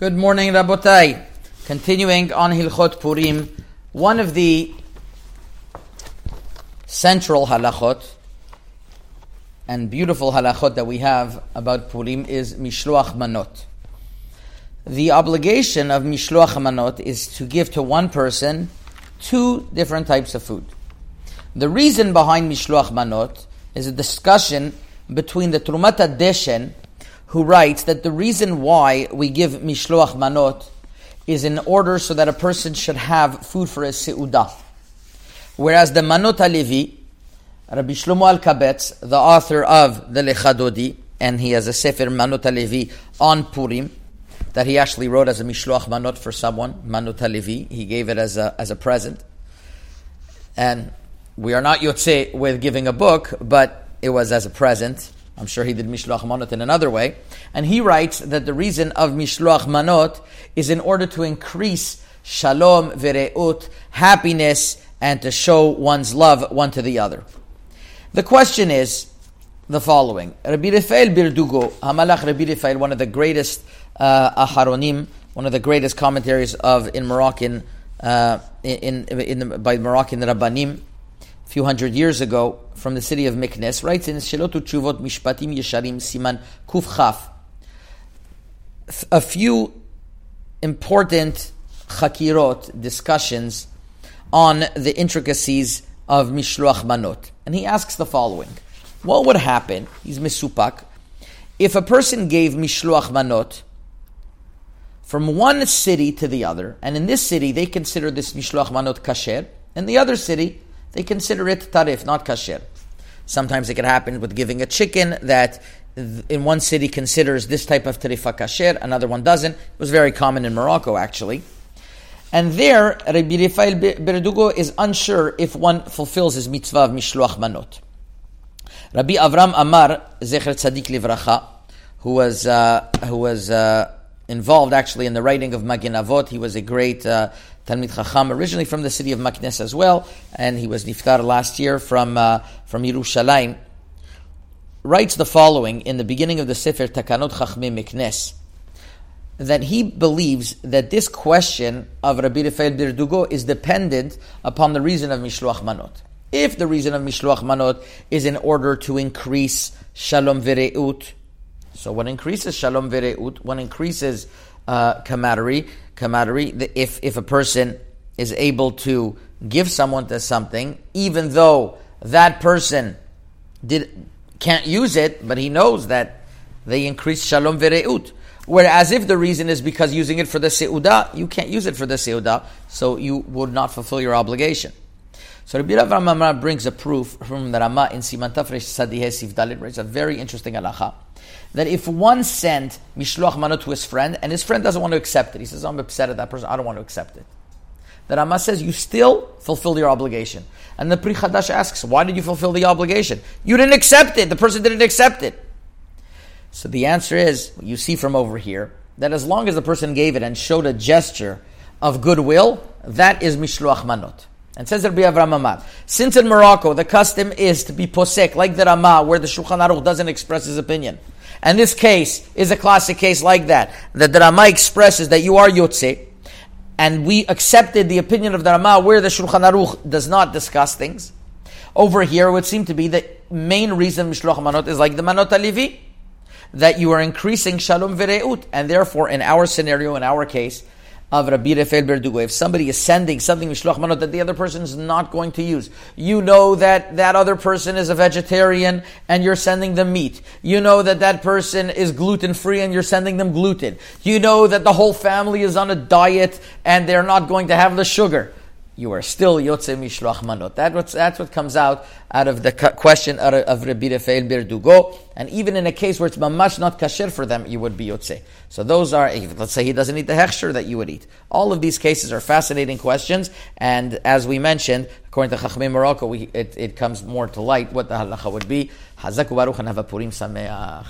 Good morning, Rabotai. Continuing on Hilchot Purim, one of the central halachot and beautiful halachot that we have about Purim is Mishloach Manot. The obligation of Mishloach Manot is to give to one person two different types of food. The reason behind Mishloach Manot is a discussion between the Trumat Deshen who writes that the reason why we give mishloach manot is in order so that a person should have food for his seudah. Whereas the Manot Alevi, Rabbi Shlomo Alkabetz, the author of the Lechadodi, and he has a Sefer Manot Alevi on Purim, that he actually wrote as a Mishloach Manot for someone, Manot Alevi. He gave it as a, as a present. And we are not Yotze with giving a book, but it was as a present. I'm sure he did Mishloach Manot in another way. And he writes that the reason of Mishloach Manot is in order to increase shalom, vereut, happiness, and to show one's love one to the other. The question is the following. Rabbi Rafael Berdugo, Hamalach Rabbi Rafael, one of the greatest uh, aharonim, one of the greatest commentaries of in Moroccan, uh, in, in, in the, by Moroccan Rabbanim, few hundred years ago from the city of Meknes, writes in Shelotu Chuvot Mishpatim Yesharim Siman Kuf Chaf, a few important chakirot, discussions on the intricacies of Mishloach Manot. And he asks the following. What would happen, he's Misupak, if a person gave Mishloach Manot from one city to the other, and in this city they consider this Mishloach Manot kasher, and the other city they consider it tarif, not kasher. Sometimes it can happen with giving a chicken that in one city considers this type of tarifa kasher, another one doesn't. It was very common in Morocco, actually. And there, Rabbi Rafael Berdugo is unsure if one fulfills his mitzvah of mishloach manot. Rabbi Avram Amar, Zecher Tzadik Livracha, who was, uh, who was uh, involved actually in the writing of Magen Avot, he was a great uh, Talmid Chacham, originally from the city of Meknes as well, and he was niftar last year from uh, from Yerushalayim. Writes the following in the beginning of the Sefer Takanot Chachmei Meknes that he believes that this question of Rabbi Rafael Berdugo is dependent upon the reason of Mishloach Manot. If the reason of Mishloach Manot is in order to increase Shalom Vereut, so what increases Shalom Vereut, what increases uh, camaraderie, camaraderie. If if a person is able to give someone to something, even though that person did can't use it, but he knows that they increase shalom vereut. Whereas if the reason is because using it for the seudah, you can't use it for the seudah, so you would not fulfill your obligation. So Rabbi Avram Amar brings a proof from the Rama in Siman Tafresh Sadiheh Sif Dalit, it's a very interesting halacha that if one sent mishloach manot to his friend and his friend doesn't want to accept it, he says, I'm upset at that person, I don't want to accept it. The Rama says, you still fulfill your obligation. And the Pri Chadash asks, why did you fulfill the obligation? You didn't accept it. The person didn't accept it. So the answer is, you see from over here, that as long as the person gave it and showed a gesture of goodwill, that is mishloach manot. And says Rabbi Avram Amar, since in Morocco the custom is to be posek, like the Rama, where the Shulchan Aruch doesn't express his opinion. And this case is a classic case like that. That the Rama expresses that you are Yotze, and we accepted the opinion of the Rama where the Shulchan Aruch does not discuss things. Over here, it would seem to be the main reason Mishloach Manot is like the Manot Alivi, that you are increasing Shalom Vereut, and therefore, in our scenario, in our case, of Rabbi Rafael Berdugo. If somebody is sending something mishloach manot that the other person is not going to use, you know that that other person is a vegetarian and you're sending them meat. You know that that person is gluten free and you're sending them gluten. You know that the whole family is on a diet and they're not going to have the sugar you are still Yotze Mishloach Manot. That that's what comes out out of the question of, of Rabbi Rafael. And even in a case where it's mamash not kasher for them, you would be Yotze. So those are, let's say he doesn't eat the hechsher that you would eat. All of these cases are fascinating questions. And as we mentioned, according to Chachmei Morocco, we, it, it comes more to light what the halacha would be. Hazaku Baruch and have a Purim Sameach.